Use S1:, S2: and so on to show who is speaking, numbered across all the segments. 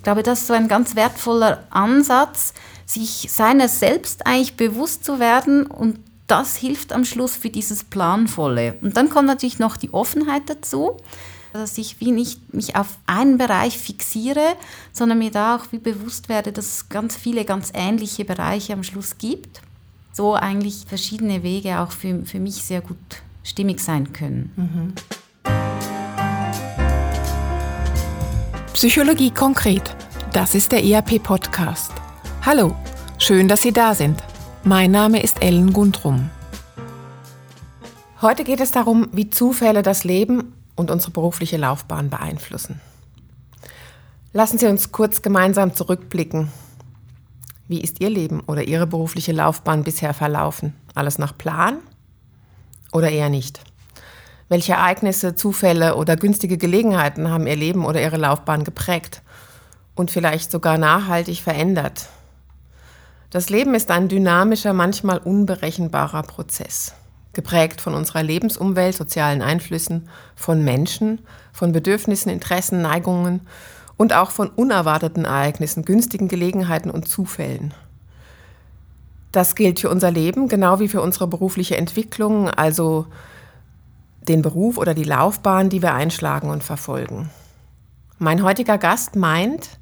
S1: Ich glaube, das ist so ein ganz wertvoller Ansatz, sich seiner selbst eigentlich bewusst zu werden und das hilft am Schluss für dieses Planvolle. Und dann kommt natürlich noch die Offenheit dazu, dass ich wie nicht mich auf einen Bereich fixiere, sondern mir da auch wie bewusst werde, dass es ganz viele ganz ähnliche Bereiche am Schluss gibt. So eigentlich verschiedene Wege auch für, für mich sehr gut stimmig sein können. Mhm.
S2: Psychologie konkret. Das ist der ERP-Podcast. Hallo, schön, dass Sie da sind. Mein Name ist Ellen Gundrum. Heute geht es darum, wie Zufälle das Leben und unsere berufliche Laufbahn beeinflussen. Lassen Sie uns kurz gemeinsam zurückblicken. Wie ist Ihr Leben oder Ihre berufliche Laufbahn bisher verlaufen? Alles nach Plan oder eher nicht? Welche Ereignisse, Zufälle oder günstige Gelegenheiten haben Ihr Leben oder Ihre Laufbahn geprägt und vielleicht sogar nachhaltig verändert? Das Leben ist ein dynamischer, manchmal unberechenbarer Prozess geprägt von unserer Lebensumwelt, sozialen Einflüssen, von Menschen, von Bedürfnissen, Interessen, Neigungen und auch von unerwarteten Ereignissen, günstigen Gelegenheiten und Zufällen. Das gilt für unser Leben genau wie für unsere berufliche Entwicklung, also den Beruf oder die Laufbahn, die wir einschlagen und verfolgen. Mein heutiger Gast meint,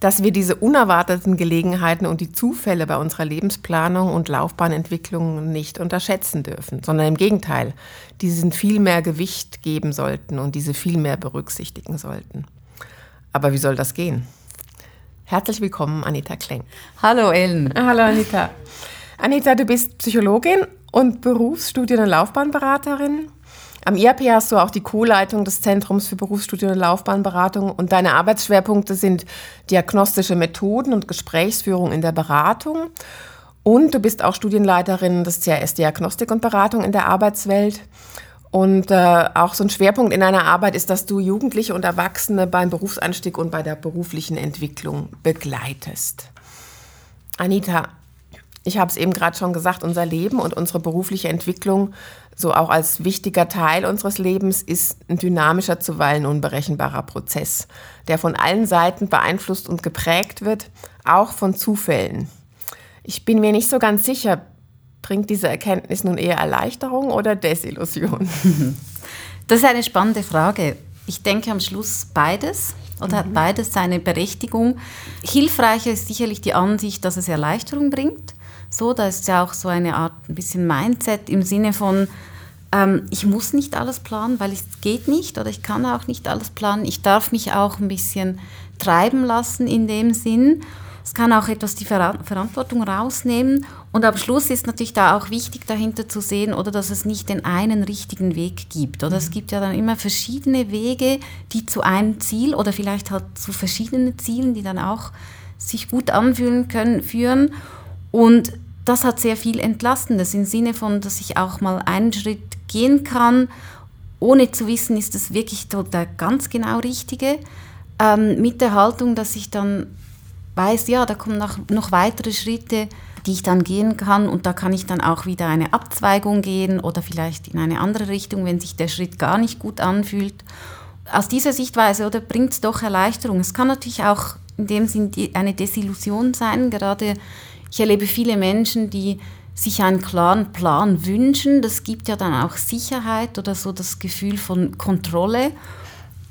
S2: dass wir diese unerwarteten Gelegenheiten und die Zufälle bei unserer Lebensplanung und Laufbahnentwicklung nicht unterschätzen dürfen, sondern im Gegenteil, diesen viel mehr Gewicht geben sollten und diese viel mehr berücksichtigen sollten. Aber wie soll das gehen? Herzlich willkommen, Anita Kleng.
S1: Hallo, Ellen.
S2: Hallo, Anita. Anita, du bist Psychologin und Berufsstudien- und Laufbahnberaterin. Am IAP hast du auch die Co-Leitung des Zentrums für Berufsstudien und Laufbahnberatung und deine Arbeitsschwerpunkte sind diagnostische Methoden und Gesprächsführung in der Beratung. Und du bist auch Studienleiterin des CRS Diagnostik und Beratung in der Arbeitswelt. Und äh, auch so ein Schwerpunkt in deiner Arbeit ist, dass du Jugendliche und Erwachsene beim Berufsanstieg und bei der beruflichen Entwicklung begleitest. Anita, ich habe es eben gerade schon gesagt, unser Leben und unsere berufliche Entwicklung, so auch als wichtiger Teil unseres Lebens, ist ein dynamischer, zuweilen unberechenbarer Prozess, der von allen Seiten beeinflusst und geprägt wird, auch von Zufällen. Ich bin mir nicht so ganz sicher, bringt diese Erkenntnis nun eher Erleichterung oder Desillusion?
S1: Das ist eine spannende Frage. Ich denke am Schluss beides oder mhm. hat beides seine Berechtigung. Hilfreicher ist sicherlich die Ansicht, dass es Erleichterung bringt so. Da ist ja auch so eine Art ein bisschen Mindset im Sinne von, ähm, ich muss nicht alles planen, weil es geht nicht oder ich kann auch nicht alles planen. Ich darf mich auch ein bisschen treiben lassen in dem Sinn. Es kann auch etwas die Ver Verantwortung rausnehmen. Und am Schluss ist natürlich da auch wichtig dahinter zu sehen, oder dass es nicht den einen richtigen Weg gibt. Oder es mhm. gibt ja dann immer verschiedene Wege, die zu einem Ziel oder vielleicht halt zu verschiedenen Zielen, die dann auch sich gut anfühlen können, führen. Und das hat sehr viel Entlastendes im Sinne von, dass ich auch mal einen Schritt gehen kann, ohne zu wissen, ist das wirklich der ganz genau Richtige, ähm, mit der Haltung, dass ich dann weiß, ja, da kommen noch, noch weitere Schritte, die ich dann gehen kann und da kann ich dann auch wieder eine Abzweigung gehen oder vielleicht in eine andere Richtung, wenn sich der Schritt gar nicht gut anfühlt. Aus dieser Sichtweise oder bringt es doch Erleichterung. Es kann natürlich auch in dem Sinn eine Desillusion sein, gerade ich erlebe viele Menschen, die sich einen klaren Plan wünschen. Das gibt ja dann auch Sicherheit oder so das Gefühl von Kontrolle.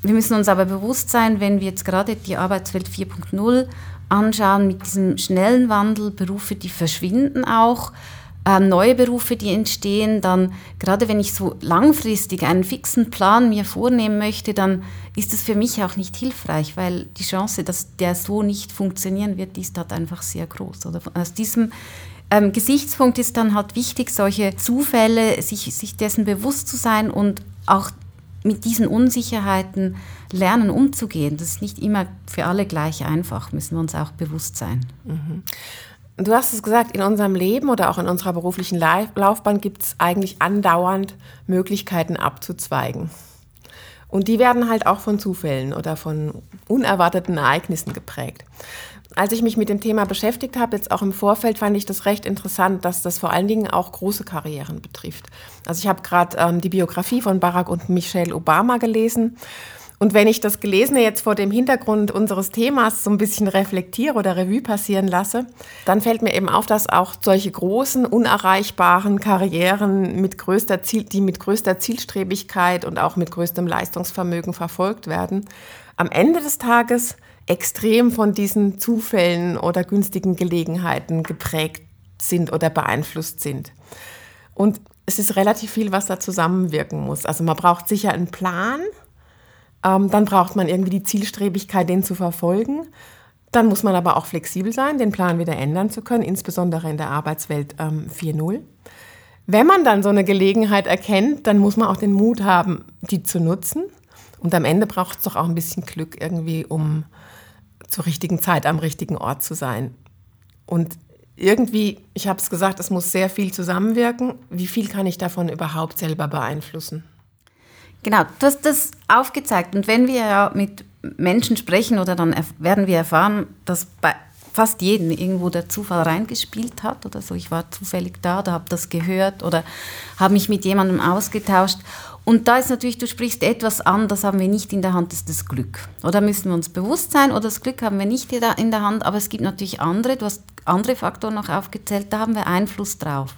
S1: Wir müssen uns aber bewusst sein, wenn wir jetzt gerade die Arbeitswelt 4.0 anschauen, mit diesem schnellen Wandel, Berufe, die verschwinden auch, ähm, neue Berufe, die entstehen, dann gerade wenn ich so langfristig einen fixen Plan mir vornehmen möchte, dann ist es für mich auch nicht hilfreich, weil die Chance, dass der so nicht funktionieren wird, die ist halt einfach sehr groß. Oder aus diesem ähm, Gesichtspunkt ist dann halt wichtig, solche Zufälle, sich, sich dessen bewusst zu sein und auch mit diesen Unsicherheiten lernen umzugehen. Das ist nicht immer für alle gleich einfach, müssen wir uns auch bewusst sein.
S2: Mhm. Du hast es gesagt, in unserem Leben oder auch in unserer beruflichen Laufbahn gibt es eigentlich andauernd Möglichkeiten abzuzweigen. Und die werden halt auch von Zufällen oder von unerwarteten Ereignissen geprägt. Als ich mich mit dem Thema beschäftigt habe, jetzt auch im Vorfeld, fand ich das recht interessant, dass das vor allen Dingen auch große Karrieren betrifft. Also ich habe gerade ähm, die Biografie von Barack und Michelle Obama gelesen Und wenn ich das Gelesene jetzt vor dem Hintergrund unseres Themas so ein bisschen reflektiere oder Revue passieren lasse, dann fällt mir eben auf, dass auch solche großen, unerreichbaren Karrieren, mit größter Ziel, die mit größter Zielstrebigkeit und auch mit größtem Leistungsvermögen verfolgt werden, am Ende des Tages extrem von diesen Zufällen oder günstigen Gelegenheiten geprägt sind oder beeinflusst sind. Und es ist relativ viel, was da zusammenwirken muss. Also man braucht sicher einen Plan, ähm, dann braucht man irgendwie die Zielstrebigkeit, den zu verfolgen. Dann muss man aber auch flexibel sein, den Plan wieder ändern zu können, insbesondere in der Arbeitswelt ähm, 4.0. Wenn man dann so eine Gelegenheit erkennt, dann muss man auch den Mut haben, die zu nutzen. Und am Ende braucht es doch auch ein bisschen Glück irgendwie, um zur richtigen Zeit am richtigen Ort zu sein. Und irgendwie, ich habe es gesagt, es muss sehr viel zusammenwirken. Wie viel kann ich davon überhaupt selber beeinflussen?
S1: Genau, du hast das aufgezeigt. Und wenn wir ja mit Menschen sprechen oder dann werden wir erfahren, dass bei fast jedem irgendwo der Zufall reingespielt hat oder so. Ich war zufällig da oder habe das gehört oder habe mich mit jemandem ausgetauscht. Und da ist natürlich, du sprichst etwas an, das haben wir nicht in der Hand, das ist das Glück. Oder müssen wir uns bewusst sein, oder das Glück haben wir nicht in der Hand, aber es gibt natürlich andere, du hast andere Faktoren noch aufgezählt, da haben wir Einfluss drauf.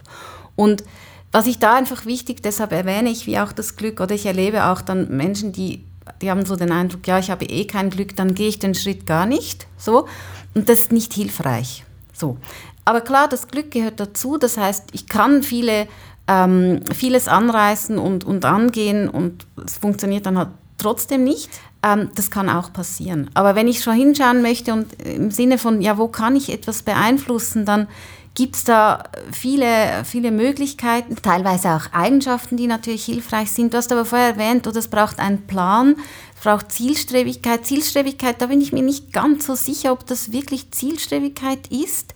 S1: Und was ich da einfach wichtig, deshalb erwähne ich wie auch das Glück, oder ich erlebe auch dann Menschen, die, die haben so den Eindruck, ja, ich habe eh kein Glück, dann gehe ich den Schritt gar nicht. So. Und das ist nicht hilfreich. So. Aber klar, das Glück gehört dazu. Das heißt, ich kann viele, ähm, vieles anreißen und, und angehen und es funktioniert dann halt trotzdem nicht. Ähm, das kann auch passieren. Aber wenn ich schon hinschauen möchte und im Sinne von, ja, wo kann ich etwas beeinflussen, dann gibt es da viele, viele Möglichkeiten, teilweise auch Eigenschaften, die natürlich hilfreich sind. Du hast aber vorher erwähnt, oder es braucht einen Plan, es braucht Zielstrebigkeit. Zielstrebigkeit, da bin ich mir nicht ganz so sicher, ob das wirklich Zielstrebigkeit ist,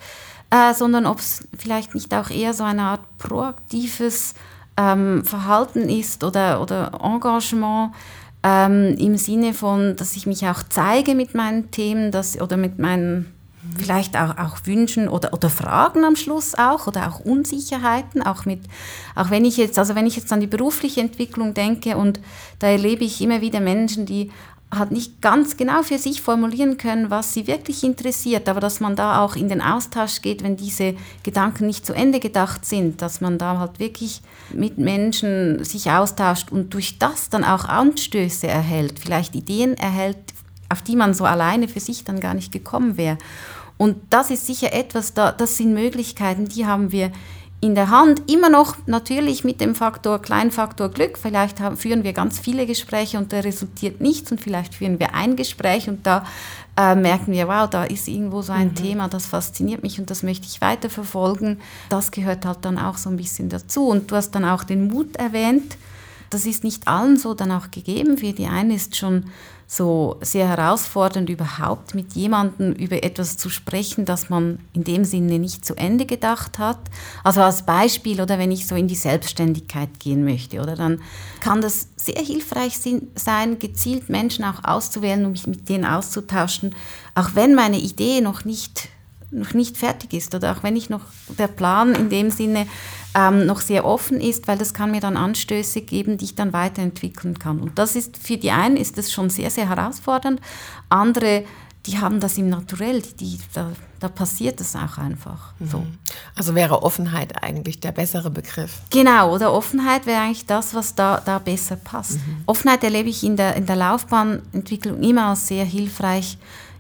S1: äh, sondern ob es vielleicht nicht auch eher so eine Art proaktives ähm, Verhalten ist oder, oder Engagement. Ähm, im Sinne von, dass ich mich auch zeige mit meinen Themen dass, oder mit meinen vielleicht auch, auch Wünschen oder, oder Fragen am Schluss auch oder auch Unsicherheiten, auch mit, auch wenn ich jetzt, also wenn ich jetzt an die berufliche Entwicklung denke und da erlebe ich immer wieder Menschen, die halt nicht ganz genau für sich formulieren können, was sie wirklich interessiert, aber dass man da auch in den Austausch geht, wenn diese Gedanken nicht zu Ende gedacht sind, dass man da halt wirklich mit Menschen sich austauscht und durch das dann auch Anstöße erhält, vielleicht Ideen erhält, auf die man so alleine für sich dann gar nicht gekommen wäre. Und das ist sicher etwas, da, das sind Möglichkeiten, die haben wir in der Hand. Immer noch natürlich mit dem Faktor, Kleinfaktor Glück. Vielleicht haben, führen wir ganz viele Gespräche und da resultiert nichts und vielleicht führen wir ein Gespräch und da äh, merken wir, wow, da ist irgendwo so ein mhm. Thema, das fasziniert mich und das möchte ich weiterverfolgen. Das gehört halt dann auch so ein bisschen dazu. Und du hast dann auch den Mut erwähnt. Das ist nicht allen so dann auch gegeben. Für die einen ist schon so sehr herausfordernd, überhaupt mit jemandem über etwas zu sprechen, das man in dem Sinne nicht zu Ende gedacht hat. Also als Beispiel oder wenn ich so in die Selbstständigkeit gehen möchte, oder dann kann das sehr hilfreich sein, gezielt Menschen auch auszuwählen, um mich mit denen auszutauschen, auch wenn meine Idee noch nicht noch nicht fertig ist oder auch wenn ich noch der Plan in dem Sinne ähm, noch sehr offen ist, weil das kann mir dann Anstöße geben, die ich dann weiterentwickeln kann. Und das ist für die einen ist das schon sehr, sehr herausfordernd. Andere, die haben das im Naturell, die, die da, da, passiert das auch einfach. Mhm. So.
S2: Also wäre Offenheit eigentlich der bessere Begriff?
S1: Genau, oder Offenheit wäre eigentlich das, was da, da besser passt. Mhm. Offenheit erlebe ich in der, in der Laufbahnentwicklung immer als sehr hilfreich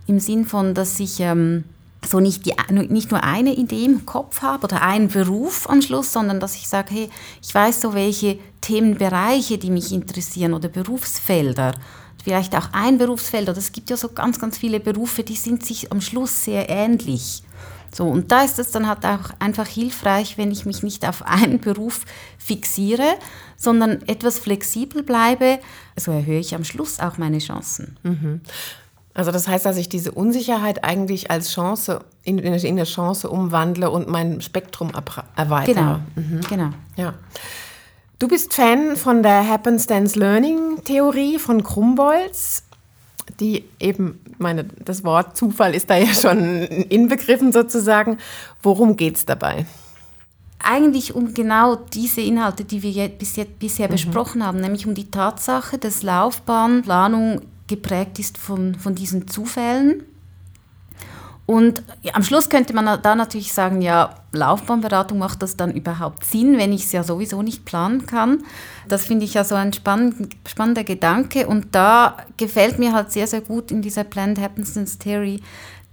S1: im Sinn von, dass ich... Ähm, so nicht, die, nicht nur eine Idee im Kopf habe oder einen Beruf am Schluss, sondern dass ich sage, hey, ich weiß so, welche Themenbereiche, die mich interessieren oder Berufsfelder. Vielleicht auch ein Berufsfeld oder es gibt ja so ganz, ganz viele Berufe, die sind sich am Schluss sehr ähnlich. So, und da ist es dann halt auch einfach hilfreich, wenn ich mich nicht auf einen Beruf fixiere, sondern etwas flexibel bleibe. So erhöhe ich am Schluss auch meine Chancen.
S2: Mhm. Also das heißt, dass ich diese Unsicherheit eigentlich als Chance in, in eine Chance umwandle und mein Spektrum erweitere.
S1: Genau, mhm. genau.
S2: Ja. Du bist Fan von der Happenstance Learning Theorie von Krumbolz, die eben, meine, das Wort Zufall ist da ja schon inbegriffen sozusagen. Worum geht es dabei?
S1: eigentlich um genau diese Inhalte, die wir bis jetzt, bisher mhm. besprochen haben, nämlich um die Tatsache, dass Laufbahnplanung geprägt ist von, von diesen Zufällen. Und am Schluss könnte man da natürlich sagen, ja, Laufbahnberatung macht das dann überhaupt Sinn, wenn ich es ja sowieso nicht planen kann. Das finde ich ja so ein spannend, spannender Gedanke. Und da gefällt mir halt sehr, sehr gut in dieser Planned Happenstance Theory,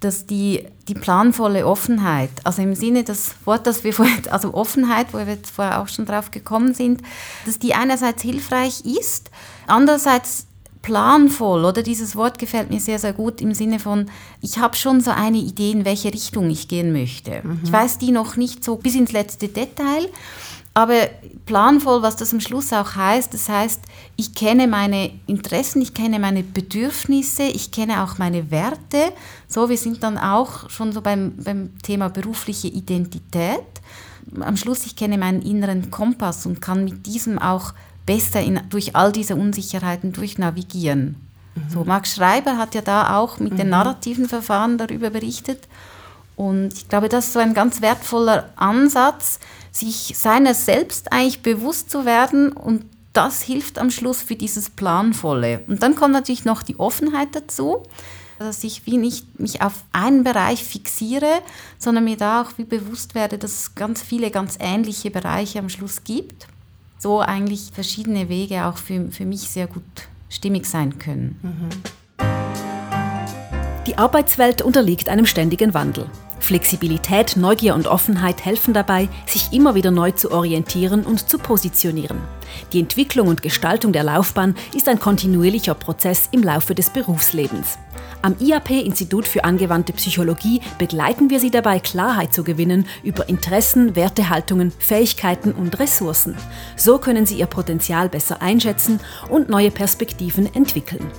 S1: dass die, die planvolle Offenheit, also im Sinne des Wort, das wir vorher, also Offenheit, wo wir jetzt vorher auch schon drauf gekommen sind, dass die einerseits hilfreich ist, andererseits planvoll, oder dieses Wort gefällt mir sehr, sehr gut im Sinne von, ich habe schon so eine Idee, in welche Richtung ich gehen möchte. Mhm. Ich weiß die noch nicht so bis ins letzte Detail, aber planvoll, was das am Schluss auch heißt, das heißt, ich kenne meine Interessen, ich kenne meine Bedürfnisse, ich kenne auch meine Werte. So, wir sind dann auch schon so beim, beim Thema berufliche Identität. Am Schluss, ich kenne meinen inneren Kompass und kann mit diesem auch besser in, durch all diese Unsicherheiten durchnavigieren. Mhm. So, Max Schreiber hat ja da auch mit mhm. den narrativen Verfahren darüber berichtet. Und ich glaube, das ist so ein ganz wertvoller Ansatz, sich seiner selbst eigentlich bewusst zu werden und das hilft am Schluss für dieses Planvolle. Und dann kommt natürlich noch die Offenheit dazu, dass ich wie nicht mich auf einen Bereich fixiere, sondern mir da auch wie bewusst werde, dass es ganz viele ganz ähnliche Bereiche am Schluss gibt. So eigentlich verschiedene Wege auch für, für mich sehr gut stimmig sein können. Mhm.
S3: Die Arbeitswelt unterliegt einem ständigen Wandel. Flexibilität, Neugier und Offenheit helfen dabei, sich immer wieder neu zu orientieren und zu positionieren. Die Entwicklung und Gestaltung der Laufbahn ist ein kontinuierlicher Prozess im Laufe des Berufslebens. Am IAP Institut für angewandte Psychologie begleiten wir Sie dabei, Klarheit zu gewinnen über Interessen, Wertehaltungen, Fähigkeiten und Ressourcen. So können Sie Ihr Potenzial besser einschätzen und neue Perspektiven entwickeln.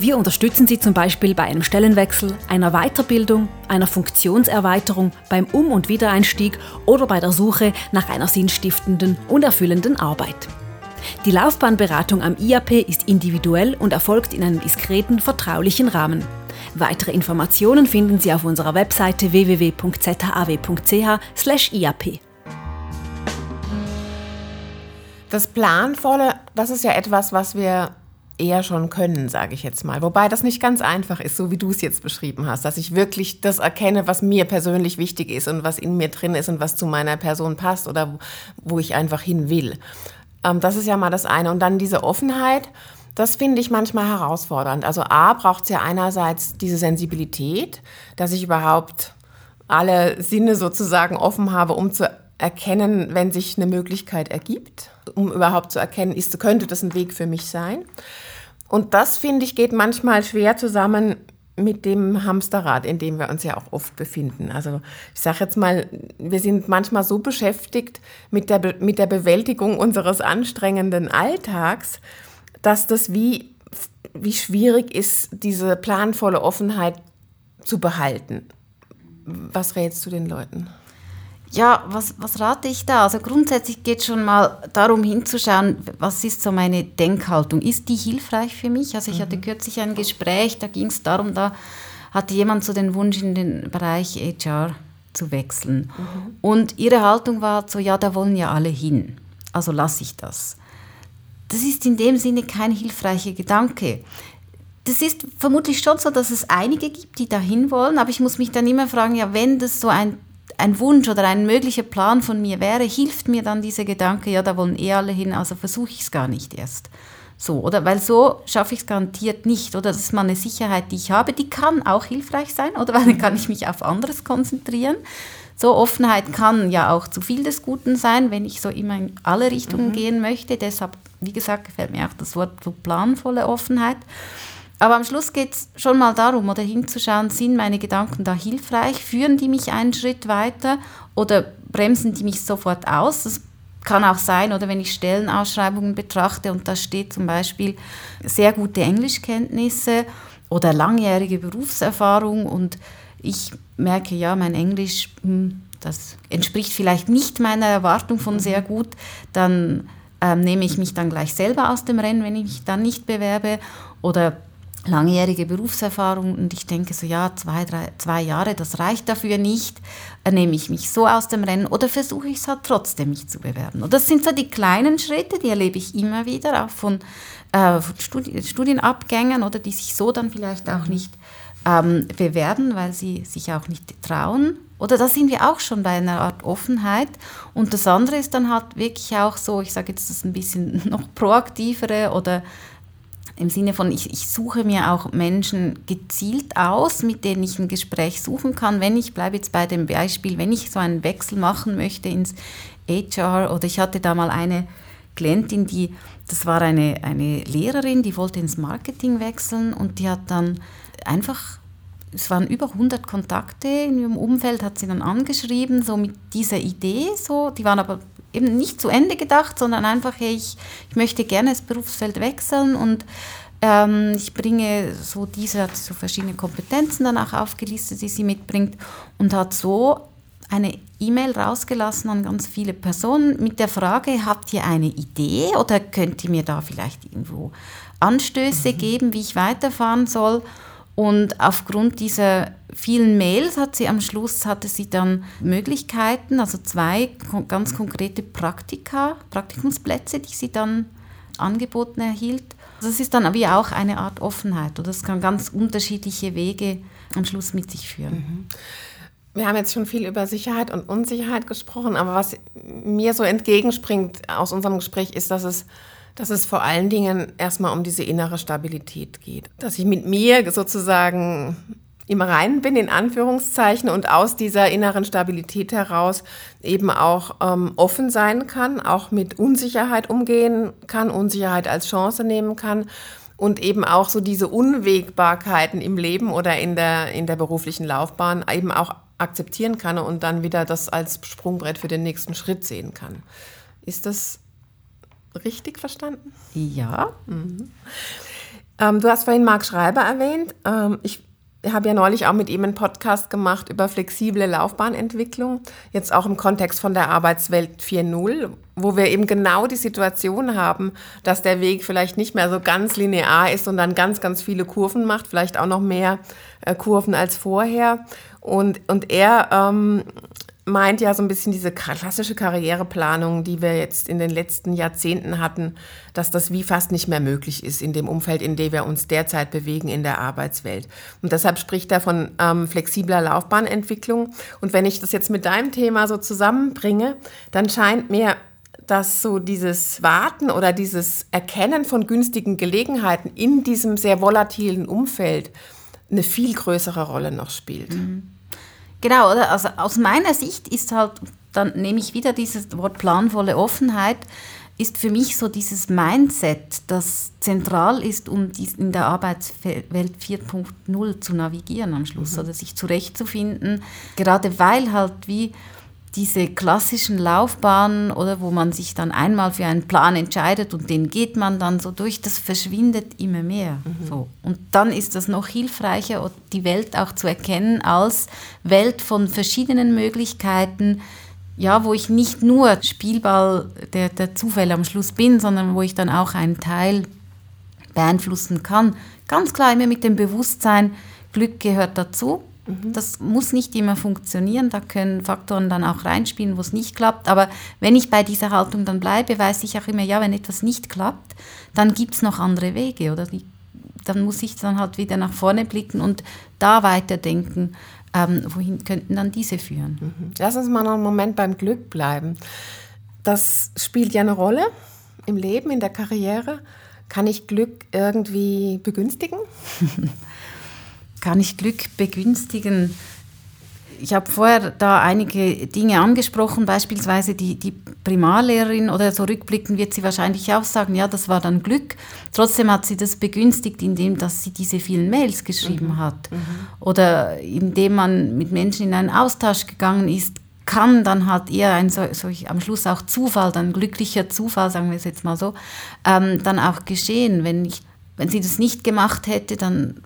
S3: Wir unterstützen Sie zum Beispiel bei einem Stellenwechsel, einer Weiterbildung, einer Funktionserweiterung, beim Um- und Wiedereinstieg oder bei der Suche nach einer sinnstiftenden und erfüllenden Arbeit. Die Laufbahnberatung am IAP ist individuell und erfolgt in einem diskreten, vertraulichen Rahmen. Weitere Informationen finden Sie auf unserer Webseite www.zaw.ch/iap.
S2: Das Planvolle, das ist ja etwas, was wir eher schon können, sage ich jetzt mal. Wobei das nicht ganz einfach ist, so wie du es jetzt beschrieben hast, dass ich wirklich das erkenne, was mir persönlich wichtig ist und was in mir drin ist und was zu meiner Person passt oder wo ich einfach hin will. Ähm, das ist ja mal das eine. Und dann diese Offenheit, das finde ich manchmal herausfordernd. Also A braucht es ja einerseits diese Sensibilität, dass ich überhaupt alle Sinne sozusagen offen habe, um zu erkennen, wenn sich eine Möglichkeit ergibt, um überhaupt zu erkennen, ist, könnte das ein Weg für mich sein. Und das, finde ich, geht manchmal schwer zusammen mit dem Hamsterrad, in dem wir uns ja auch oft befinden. Also ich sage jetzt mal, wir sind manchmal so beschäftigt mit der, mit der Bewältigung unseres anstrengenden Alltags, dass das wie, wie schwierig ist, diese planvolle Offenheit zu behalten. Was rätst du den Leuten?
S1: Ja, was, was rate ich da? Also grundsätzlich geht es schon mal darum hinzuschauen, was ist so meine Denkhaltung? Ist die hilfreich für mich? Also ich mhm. hatte kürzlich ein Gespräch, da ging es darum, da hatte jemand so den Wunsch in den Bereich HR zu wechseln. Mhm. Und ihre Haltung war so, ja, da wollen ja alle hin. Also lasse ich das. Das ist in dem Sinne kein hilfreicher Gedanke. Das ist vermutlich schon so, dass es einige gibt, die dahin wollen, aber ich muss mich dann immer fragen, ja, wenn das so ein ein Wunsch oder ein möglicher Plan von mir wäre, hilft mir dann dieser Gedanke, ja, da wollen eh alle hin, also versuche ich es gar nicht erst. So, oder? Weil so schaffe ich es garantiert nicht. Oder das ist mal eine Sicherheit, die ich habe, die kann auch hilfreich sein, oder? Weil dann kann ich mich auf anderes konzentrieren. So, Offenheit kann ja auch zu viel des Guten sein, wenn ich so immer in alle Richtungen mhm. gehen möchte. Deshalb, wie gesagt, gefällt mir auch das Wort so planvolle Offenheit. Aber am Schluss geht es schon mal darum, oder hinzuschauen, sind meine Gedanken da hilfreich, führen die mich einen Schritt weiter? Oder bremsen die mich sofort aus? Das kann auch sein, oder wenn ich Stellenausschreibungen betrachte und da steht zum Beispiel sehr gute Englischkenntnisse oder langjährige Berufserfahrung und ich merke, ja, mein Englisch, hm, das entspricht vielleicht nicht meiner Erwartung von sehr gut, dann ähm, nehme ich mich dann gleich selber aus dem Rennen, wenn ich mich dann nicht bewerbe. Oder langjährige Berufserfahrung und ich denke so, ja, zwei, drei, zwei Jahre, das reicht dafür nicht. Nehme ich mich so aus dem Rennen oder versuche ich es halt trotzdem, mich zu bewerben. Und das sind so die kleinen Schritte, die erlebe ich immer wieder, auch von, äh, von Studi Studienabgängern oder die sich so dann vielleicht auch nicht ähm, bewerben, weil sie sich auch nicht trauen. Oder da sind wir auch schon bei einer Art Offenheit. Und das andere ist dann halt wirklich auch so, ich sage jetzt das ein bisschen noch proaktivere oder im Sinne von, ich, ich suche mir auch Menschen gezielt aus, mit denen ich ein Gespräch suchen kann. Wenn ich, bleibe jetzt bei dem Beispiel, wenn ich so einen Wechsel machen möchte ins HR oder ich hatte da mal eine Klientin, die, das war eine, eine Lehrerin, die wollte ins Marketing wechseln und die hat dann einfach es waren über 100 Kontakte in ihrem Umfeld, hat sie dann angeschrieben, so mit dieser Idee, so, die waren aber eben nicht zu Ende gedacht, sondern einfach, hey, ich, ich möchte gerne das Berufsfeld wechseln und ähm, ich bringe so diese, hat so verschiedene Kompetenzen dann auch aufgelistet, die sie mitbringt und hat so eine E-Mail rausgelassen an ganz viele Personen mit der Frage, habt ihr eine Idee oder könnt ihr mir da vielleicht irgendwo Anstöße mhm. geben, wie ich weiterfahren soll? Und aufgrund dieser vielen Mails hat sie am Schluss hatte sie dann Möglichkeiten, also zwei ganz konkrete Praktika, Praktikumsplätze, die sie dann angeboten erhielt. Das ist dann wie auch eine Art Offenheit oder das kann ganz unterschiedliche Wege am Schluss mit sich führen. Mhm.
S2: Wir haben jetzt schon viel über Sicherheit und Unsicherheit gesprochen, aber was mir so entgegenspringt aus unserem Gespräch ist, dass es dass es vor allen Dingen erstmal um diese innere Stabilität geht. Dass ich mit mir sozusagen im Reinen bin, in Anführungszeichen, und aus dieser inneren Stabilität heraus eben auch ähm, offen sein kann, auch mit Unsicherheit umgehen kann, Unsicherheit als Chance nehmen kann und eben auch so diese Unwägbarkeiten im Leben oder in der, in der beruflichen Laufbahn eben auch akzeptieren kann und dann wieder das als Sprungbrett für den nächsten Schritt sehen kann. Ist das richtig verstanden?
S1: Ja.
S2: Mhm. Ähm, du hast vorhin Marc Schreiber erwähnt. Ähm, ich habe ja neulich auch mit ihm einen Podcast gemacht über flexible Laufbahnentwicklung, jetzt auch im Kontext von der Arbeitswelt 4.0, wo wir eben genau die Situation haben, dass der Weg vielleicht nicht mehr so ganz linear ist und dann ganz, ganz viele Kurven macht, vielleicht auch noch mehr äh, Kurven als vorher. Und, und er ähm, meint ja so ein bisschen diese klassische Karriereplanung, die wir jetzt in den letzten Jahrzehnten hatten, dass das wie fast nicht mehr möglich ist in dem Umfeld, in dem wir uns derzeit bewegen in der Arbeitswelt. Und deshalb spricht er von ähm, flexibler Laufbahnentwicklung. Und wenn ich das jetzt mit deinem Thema so zusammenbringe, dann scheint mir, dass so dieses Warten oder dieses Erkennen von günstigen Gelegenheiten in diesem sehr volatilen Umfeld eine viel größere Rolle noch spielt. Mhm.
S1: Genau, oder? Also aus meiner Sicht ist halt, dann nehme ich wieder dieses Wort planvolle Offenheit, ist für mich so dieses Mindset, das zentral ist, um in der Arbeitswelt 4.0 zu navigieren am Schluss mhm. oder sich zurechtzufinden. Gerade weil halt wie diese klassischen Laufbahnen oder wo man sich dann einmal für einen Plan entscheidet und den geht man dann so durch, das verschwindet immer mehr. Mhm. So. Und dann ist das noch hilfreicher, die Welt auch zu erkennen als Welt von verschiedenen Möglichkeiten, ja, wo ich nicht nur Spielball der, der Zufälle am Schluss bin, sondern wo ich dann auch einen Teil beeinflussen kann. Ganz klar immer mit dem Bewusstsein, Glück gehört dazu Mhm. Das muss nicht immer funktionieren, da können Faktoren dann auch reinspielen, wo es nicht klappt. Aber wenn ich bei dieser Haltung dann bleibe, weiß ich auch immer, ja, wenn etwas nicht klappt, dann gibt es noch andere Wege. Oder die, dann muss ich dann halt wieder nach vorne blicken und da weiterdenken, ähm, wohin könnten dann diese führen.
S2: Mhm. Lass uns mal noch einen Moment beim Glück bleiben. Das spielt ja eine Rolle im Leben, in der Karriere. Kann ich Glück irgendwie begünstigen?
S1: kann ich Glück begünstigen? Ich habe vorher da einige Dinge angesprochen, beispielsweise die, die Primarlehrerin oder so rückblickend wird sie wahrscheinlich auch sagen, ja, das war dann Glück. Trotzdem hat sie das begünstigt, indem dass sie diese vielen Mails geschrieben mhm. hat. Mhm. Oder indem man mit Menschen in einen Austausch gegangen ist, kann dann halt eher ein so, so, am Schluss auch Zufall, dann glücklicher Zufall, sagen wir es jetzt mal so, ähm, dann auch geschehen. Wenn, ich, wenn sie das nicht gemacht hätte, dann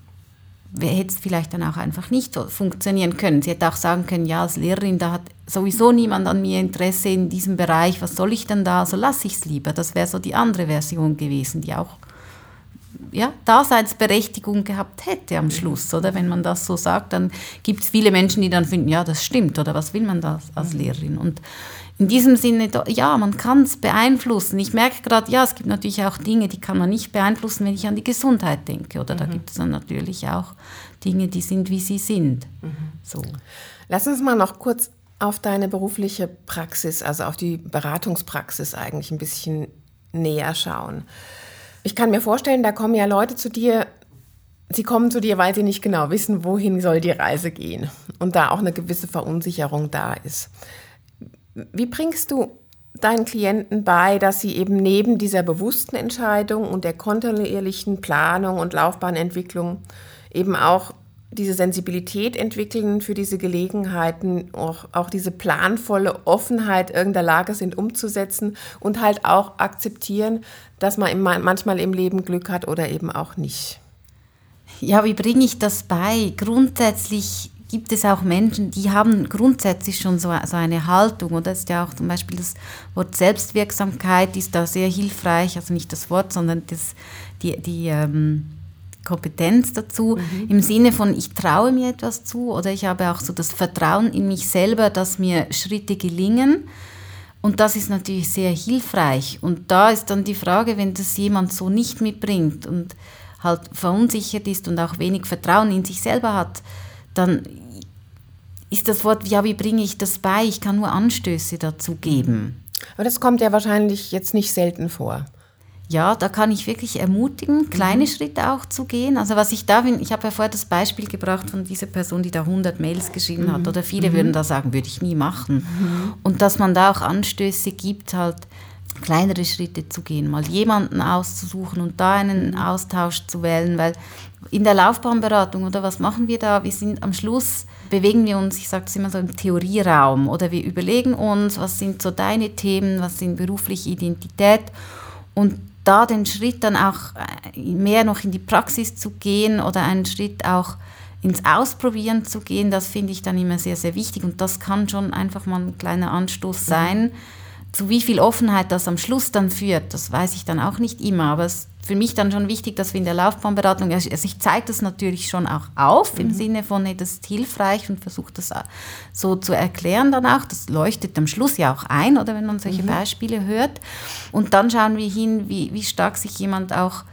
S1: hätte es vielleicht dann auch einfach nicht funktionieren können. Sie hätte auch sagen können, ja, als Lehrerin, da hat sowieso niemand an mir Interesse in diesem Bereich, was soll ich denn da, so lasse ich es lieber. Das wäre so die andere Version gewesen, die auch ja, Daseinsberechtigung gehabt hätte am Schluss, oder? Wenn man das so sagt, dann gibt es viele Menschen, die dann finden, ja, das stimmt, oder was will man da als Lehrerin? Und in diesem Sinne, ja, man kann es beeinflussen. Ich merke gerade, ja, es gibt natürlich auch Dinge, die kann man nicht beeinflussen, wenn ich an die Gesundheit denke. Oder mhm. da gibt es dann natürlich auch Dinge, die sind, wie sie sind. Mhm. So.
S2: Lass uns mal noch kurz auf deine berufliche Praxis, also auf die Beratungspraxis eigentlich ein bisschen näher schauen. Ich kann mir vorstellen, da kommen ja Leute zu dir, sie kommen zu dir, weil sie nicht genau wissen, wohin soll die Reise gehen und da auch eine gewisse Verunsicherung da ist. Wie bringst du deinen Klienten bei, dass sie eben neben dieser bewussten Entscheidung und der kontinuierlichen Planung und Laufbahnentwicklung eben auch diese Sensibilität entwickeln für diese Gelegenheiten, auch, auch diese planvolle Offenheit irgendeiner Lage sind umzusetzen und halt auch akzeptieren, dass man manchmal im Leben Glück hat oder eben auch nicht.
S1: Ja, wie bringe ich das bei? Grundsätzlich gibt es auch Menschen, die haben grundsätzlich schon so, so eine Haltung. Das ist ja auch zum Beispiel das Wort Selbstwirksamkeit ist da sehr hilfreich. Also nicht das Wort, sondern das, die, die ähm, Kompetenz dazu. Mhm. Im Sinne von, ich traue mir etwas zu oder ich habe auch so das Vertrauen in mich selber, dass mir Schritte gelingen. Und das ist natürlich sehr hilfreich. Und da ist dann die Frage, wenn das jemand so nicht mitbringt und halt verunsichert ist und auch wenig Vertrauen in sich selber hat, dann ist das Wort, ja, wie bringe ich das bei? Ich kann nur Anstöße dazu geben.
S2: Aber das kommt ja wahrscheinlich jetzt nicht selten vor.
S1: Ja, da kann ich wirklich ermutigen, kleine mhm. Schritte auch zu gehen. Also was ich da bin, ich habe ja vorher das Beispiel gebracht von dieser Person, die da 100 Mails geschrieben mhm. hat. Oder viele mhm. würden da sagen, würde ich nie machen. Mhm. Und dass man da auch Anstöße gibt, halt kleinere Schritte zu gehen, mal jemanden auszusuchen und da einen mhm. Austausch zu wählen, weil in der Laufbahnberatung oder was machen wir da? Wir sind am Schluss, bewegen wir uns, ich sage es immer so, im Theorieraum oder? Wir überlegen uns, was sind so deine Themen, was sind berufliche Identität? Und da den Schritt dann auch äh, mehr noch in die Praxis zu gehen oder einen Schritt auch ins Ausprobieren zu gehen, das finde ich dann immer sehr, sehr wichtig. Und das kann schon einfach mal ein kleiner Anstoß sein. Mhm zu wie viel Offenheit das am Schluss dann führt, das weiß ich dann auch nicht immer, aber es für mich dann schon wichtig, dass wir in der Laufbahnberatung, also ich zeige das natürlich schon auch auf, im mhm. Sinne von, nee, das ist hilfreich und versuche das so zu erklären dann auch, das leuchtet am Schluss ja auch ein, oder wenn man solche mhm. Beispiele hört und dann schauen wir hin, wie, wie stark sich jemand auch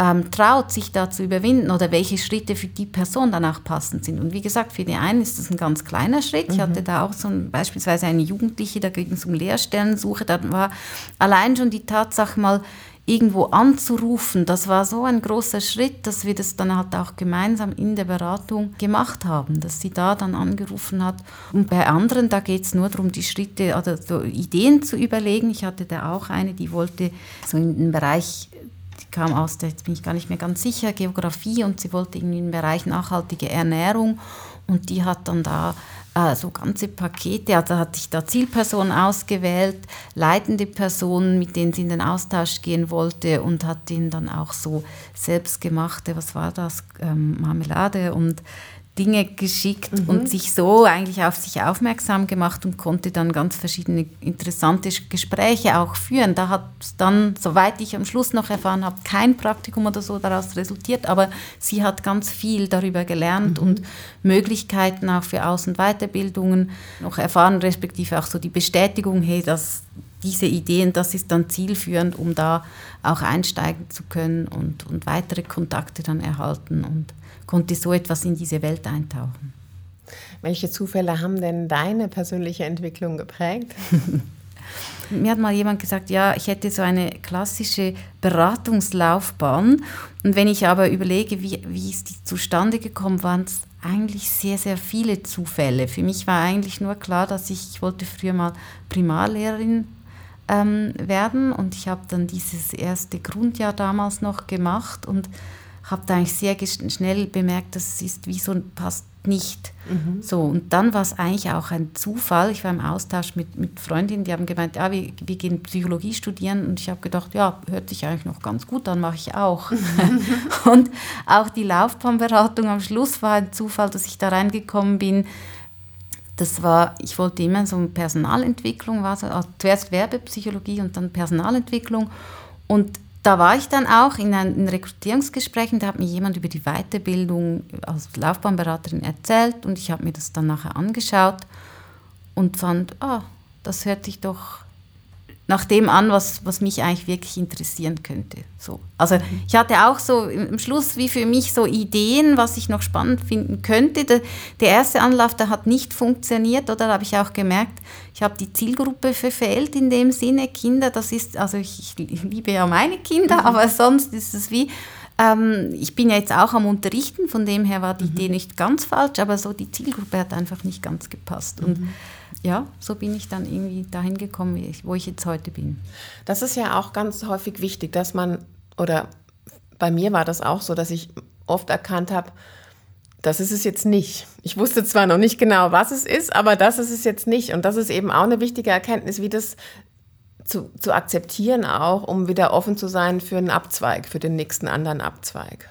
S1: ähm, traut, sich da zu überwinden oder welche Schritte für die Person dann auch passend sind. Und wie gesagt, für die einen ist das ein ganz kleiner Schritt. Mhm. Ich hatte da auch so ein, beispielsweise eine Jugendliche, da ging es um Lehrstellensuche, da war allein schon die Tatsache mal, irgendwo anzurufen, das war so ein großer Schritt, dass wir das dann halt auch gemeinsam in der Beratung gemacht haben, dass sie da dann angerufen hat. Und bei anderen, da geht es nur darum, die Schritte oder so Ideen zu überlegen. Ich hatte da auch eine, die wollte so in den Bereich kam aus jetzt bin ich gar nicht mehr ganz sicher, Geografie und sie wollte irgendwie im Bereich nachhaltige Ernährung und die hat dann da äh, so ganze Pakete, also hat sich da Zielpersonen ausgewählt, leitende Personen, mit denen sie in den Austausch gehen wollte und hat ihnen dann auch so selbstgemachte, was war das, ähm, Marmelade und Dinge geschickt mhm. und sich so eigentlich auf sich aufmerksam gemacht und konnte dann ganz verschiedene interessante Gespräche auch führen. Da hat dann, soweit ich am Schluss noch erfahren habe, kein Praktikum oder so daraus resultiert, aber sie hat ganz viel darüber gelernt mhm. und Möglichkeiten auch für Aus- und Weiterbildungen noch erfahren, respektive auch so die Bestätigung, hey, dass diese Ideen, das ist dann zielführend, um da auch einsteigen zu können und, und weitere Kontakte dann erhalten und konnte so etwas in diese Welt eintauchen.
S2: Welche Zufälle haben denn deine persönliche Entwicklung geprägt?
S1: Mir hat mal jemand gesagt, ja, ich hätte so eine klassische Beratungslaufbahn. Und wenn ich aber überlege, wie, wie ist die zustande gekommen, waren es eigentlich sehr, sehr viele Zufälle. Für mich war eigentlich nur klar, dass ich, ich wollte früher mal Primarlehrerin ähm, werden und ich habe dann dieses erste Grundjahr damals noch gemacht und habe da eigentlich sehr schnell bemerkt, dass es ist wie so passt nicht. Mhm. So, und dann war es eigentlich auch ein Zufall. Ich war im Austausch mit, mit Freundinnen, die haben gemeint, ja, wir, wir gehen Psychologie studieren. Und ich habe gedacht, ja, hört sich eigentlich noch ganz gut an, mache ich auch. und auch die Laufbahnberatung am Schluss war ein Zufall, dass ich da reingekommen bin. Das war, ich wollte immer so Personalentwicklung, war so, also zuerst Werbepsychologie und dann Personalentwicklung. Und da war ich dann auch in einem Rekrutierungsgespräch und da hat mir jemand über die Weiterbildung als Laufbahnberaterin erzählt und ich habe mir das dann nachher angeschaut und fand, ah, das hört sich doch nach dem an, was, was mich eigentlich wirklich interessieren könnte. So. Also ich hatte auch so im Schluss wie für mich so Ideen, was ich noch spannend finden könnte. Der, der erste Anlauf, der hat nicht funktioniert, oder da habe ich auch gemerkt, ich habe die Zielgruppe verfehlt in dem Sinne. Kinder, das ist, also ich, ich liebe ja meine Kinder, mhm. aber sonst ist es wie, ähm, ich bin ja jetzt auch am Unterrichten, von dem her war die mhm. Idee nicht ganz falsch, aber so die Zielgruppe hat einfach nicht ganz gepasst. Und mhm ja, so bin ich dann irgendwie dahin gekommen, wo ich jetzt heute bin.
S2: Das ist ja auch ganz häufig wichtig, dass man, oder bei mir war das auch so, dass ich oft erkannt habe, das ist es jetzt nicht. Ich wusste zwar noch nicht genau, was es ist, aber das ist es jetzt nicht. Und das ist eben auch eine wichtige Erkenntnis, wie das zu, zu akzeptieren auch, um wieder offen zu sein für einen Abzweig, für den nächsten anderen Abzweig.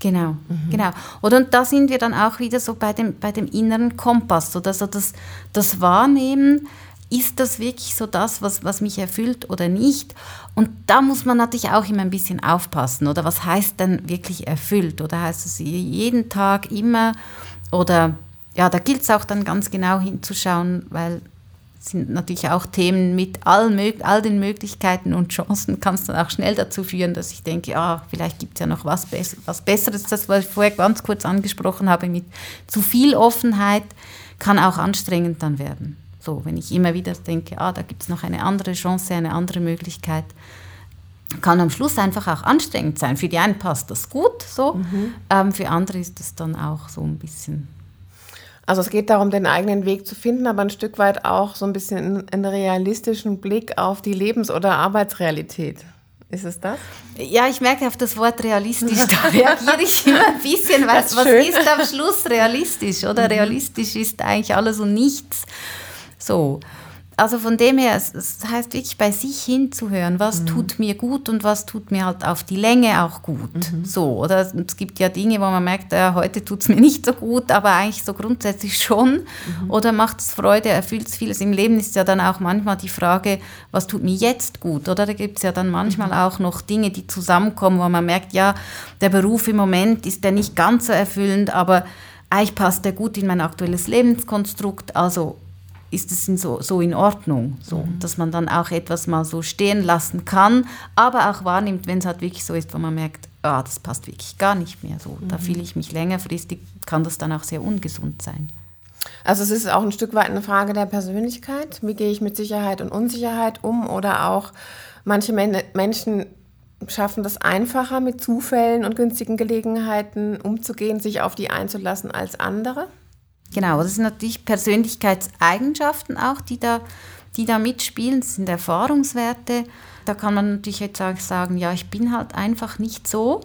S1: Genau, mhm. genau. Oder und da sind wir dann auch wieder so bei dem, bei dem inneren Kompass, oder so das, das Wahrnehmen, ist das wirklich so das, was, was mich erfüllt oder nicht? Und da muss man natürlich auch immer ein bisschen aufpassen, oder was heißt denn wirklich erfüllt? Oder heißt es jeden Tag immer? Oder ja, da gilt es auch dann ganz genau hinzuschauen, weil sind natürlich auch Themen mit all, all den Möglichkeiten und Chancen, kann es dann auch schnell dazu führen, dass ich denke, ah, vielleicht gibt es ja noch was, Bess was Besseres. Das, was ich vorher ganz kurz angesprochen habe, mit zu viel Offenheit kann auch anstrengend dann werden. So, wenn ich immer wieder denke, ah, da gibt es noch eine andere Chance, eine andere Möglichkeit, kann am Schluss einfach auch anstrengend sein. Für die einen passt das gut so, mhm. ähm, für andere ist das dann auch so ein bisschen
S2: also es geht darum, den eigenen Weg zu finden, aber ein Stück weit auch so ein bisschen einen realistischen Blick auf die Lebens- oder Arbeitsrealität. Ist es das?
S1: Ja, ich merke auf das Wort realistisch, da reagiere ich immer ein bisschen, weil was ist am Schluss realistisch? Oder mhm. realistisch ist eigentlich alles und nichts. So also von dem her, es, es, heißt wirklich bei sich hinzuhören, was mhm. tut mir gut und was tut mir halt auf die Länge auch gut. Mhm. So, oder es gibt ja Dinge, wo man merkt, ja, heute tut es mir nicht so gut, aber eigentlich so grundsätzlich schon. Mhm. Oder macht es Freude, erfüllt es vieles. Im Leben ist ja dann auch manchmal die Frage, was tut mir jetzt gut? Oder da gibt es ja dann manchmal mhm. auch noch Dinge, die zusammenkommen, wo man merkt, ja, der Beruf im Moment ist ja nicht ganz so erfüllend, aber eigentlich passt der gut in mein aktuelles Lebenskonstrukt. Also ist es in so, so in Ordnung, so, mhm. dass man dann auch etwas mal so stehen lassen kann, aber auch wahrnimmt, wenn es halt wirklich so ist, wo man merkt, ah, das passt wirklich gar nicht mehr so. Mhm. Da fühle ich mich längerfristig, kann das dann auch sehr ungesund sein.
S2: Also es ist auch ein Stück weit eine Frage der Persönlichkeit. Wie gehe ich mit Sicherheit und Unsicherheit um? Oder auch manche Men Menschen schaffen das einfacher, mit Zufällen und günstigen Gelegenheiten umzugehen, sich auf die einzulassen als andere?
S1: Genau, das sind natürlich Persönlichkeitseigenschaften auch, die da, die da mitspielen. Das sind Erfahrungswerte. Da kann man natürlich jetzt auch sagen, ja, ich bin halt einfach nicht so.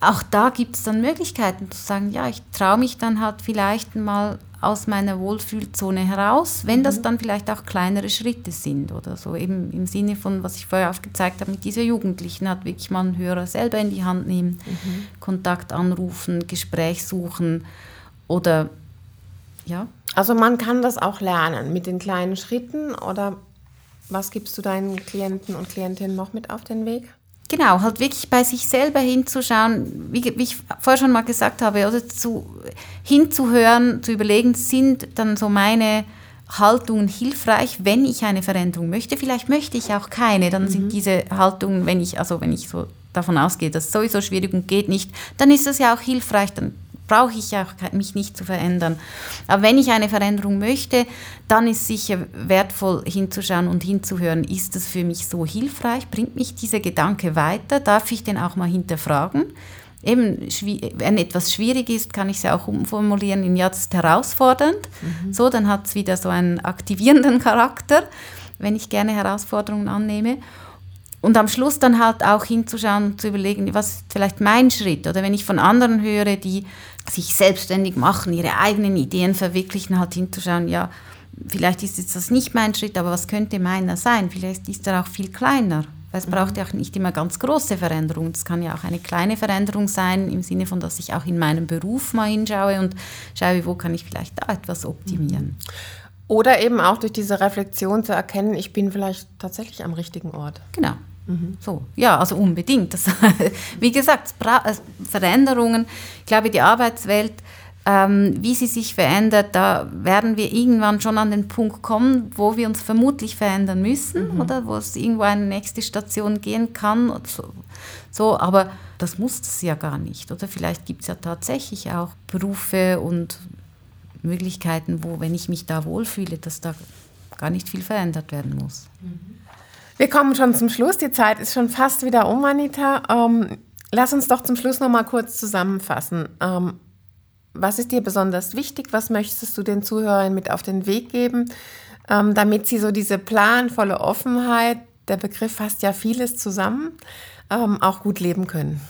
S1: Auch da gibt es dann Möglichkeiten zu sagen, ja, ich traue mich dann halt vielleicht mal aus meiner Wohlfühlzone heraus, wenn das mhm. dann vielleicht auch kleinere Schritte sind oder so. Eben im Sinne von, was ich vorher aufgezeigt habe mit dieser Jugendlichen, hat wirklich mal einen Hörer selber in die Hand nehmen, mhm. Kontakt anrufen, Gespräch suchen oder ja.
S2: Also man kann das auch lernen mit den kleinen Schritten oder was gibst du deinen Klienten und Klientinnen noch mit auf den Weg?
S1: Genau, halt wirklich bei sich selber hinzuschauen, wie, wie, ich vorher schon mal gesagt habe, oder zu, hinzuhören, zu überlegen, sind dann so meine Haltungen hilfreich, wenn ich eine Veränderung möchte. Vielleicht möchte ich auch keine, dann mhm. sind diese Haltungen, wenn ich, also wenn ich so davon ausgehe, dass es sowieso schwierig und geht nicht, dann ist das ja auch hilfreich, dann brauche ich auch mich nicht zu verändern. Aber wenn ich eine Veränderung möchte, dann ist sicher wertvoll hinzuschauen und hinzuhören, ist das für mich so hilfreich, bringt mich dieser Gedanke weiter, darf ich den auch mal hinterfragen? Eben, wenn etwas schwierig ist, kann ich es ja auch umformulieren in ja, das ist herausfordernd. Mhm. So, dann hat es wieder so einen aktivierenden Charakter, wenn ich gerne Herausforderungen annehme. Und am Schluss dann halt auch hinzuschauen und zu überlegen, was ist vielleicht mein Schritt? Oder wenn ich von anderen höre, die sich selbstständig machen, ihre eigenen Ideen verwirklichen, halt hinzuschauen, ja, vielleicht ist jetzt das nicht mein Schritt, aber was könnte meiner sein? Vielleicht ist er auch viel kleiner. Es mhm. braucht ja auch nicht immer ganz große Veränderungen. Es kann ja auch eine kleine Veränderung sein, im Sinne von, dass ich auch in meinem Beruf mal hinschaue und schaue, wo kann ich vielleicht da etwas optimieren.
S2: Oder eben auch durch diese Reflexion zu erkennen, ich bin vielleicht tatsächlich am richtigen Ort.
S1: Genau. Mhm. So, ja, also unbedingt. Das, wie gesagt, Veränderungen, ich glaube, die Arbeitswelt ähm, wie sie sich verändert, da werden wir irgendwann schon an den Punkt kommen, wo wir uns vermutlich verändern müssen mhm. oder wo es irgendwo eine nächste Station gehen kann. So. so, aber das muss es ja gar nicht. Oder vielleicht gibt es ja tatsächlich auch Berufe und Möglichkeiten, wo, wenn ich mich da wohlfühle, dass da gar nicht viel verändert werden muss.
S2: Wir kommen schon zum Schluss. Die Zeit ist schon fast wieder um, Anita. Ähm, lass uns doch zum Schluss noch mal kurz zusammenfassen. Ähm, was ist dir besonders wichtig? Was möchtest du den Zuhörern mit auf den Weg geben, ähm, damit sie so diese planvolle Offenheit, der Begriff fasst ja vieles zusammen, ähm, auch gut leben können?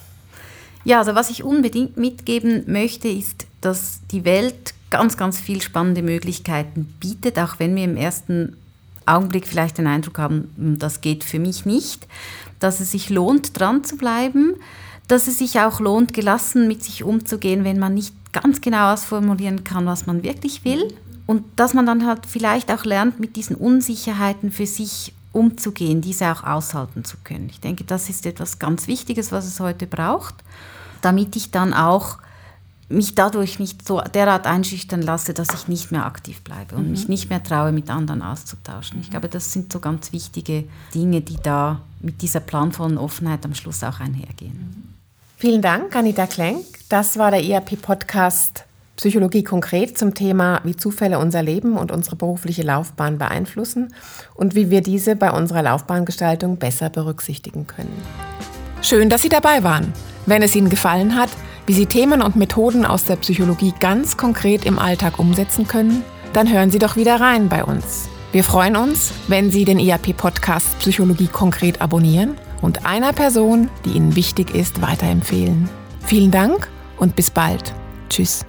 S1: Ja, also was ich unbedingt mitgeben möchte, ist, dass die Welt ganz, ganz viel spannende Möglichkeiten bietet, auch wenn wir im ersten Augenblick vielleicht den Eindruck haben, hm, das geht für mich nicht, dass es sich lohnt, dran zu bleiben, dass es sich auch lohnt, gelassen mit sich umzugehen, wenn man nicht ganz genau ausformulieren kann, was man wirklich will. Und dass man dann halt vielleicht auch lernt, mit diesen Unsicherheiten für sich umzugehen, diese auch aushalten zu können. Ich denke, das ist etwas ganz Wichtiges, was es heute braucht, damit ich dann auch mich dadurch nicht so derart einschüchtern lasse, dass ich nicht mehr aktiv bleibe und mhm. mich nicht mehr traue, mit anderen auszutauschen. Ich glaube, das sind so ganz wichtige Dinge, die da mit dieser planvollen Offenheit am Schluss auch einhergehen.
S2: Vielen Dank, Anita Klenk. Das war der ERP-Podcast Psychologie konkret zum Thema, wie Zufälle unser Leben und unsere berufliche Laufbahn beeinflussen und wie wir diese bei unserer Laufbahngestaltung besser berücksichtigen können. Schön, dass Sie dabei waren. Wenn es Ihnen gefallen hat, wie Sie Themen und Methoden aus der Psychologie ganz konkret im Alltag umsetzen können, dann hören Sie doch wieder rein bei uns. Wir freuen uns, wenn Sie den ERP-Podcast Psychologie konkret abonnieren und einer Person, die Ihnen wichtig ist, weiterempfehlen. Vielen Dank und bis bald. Tschüss.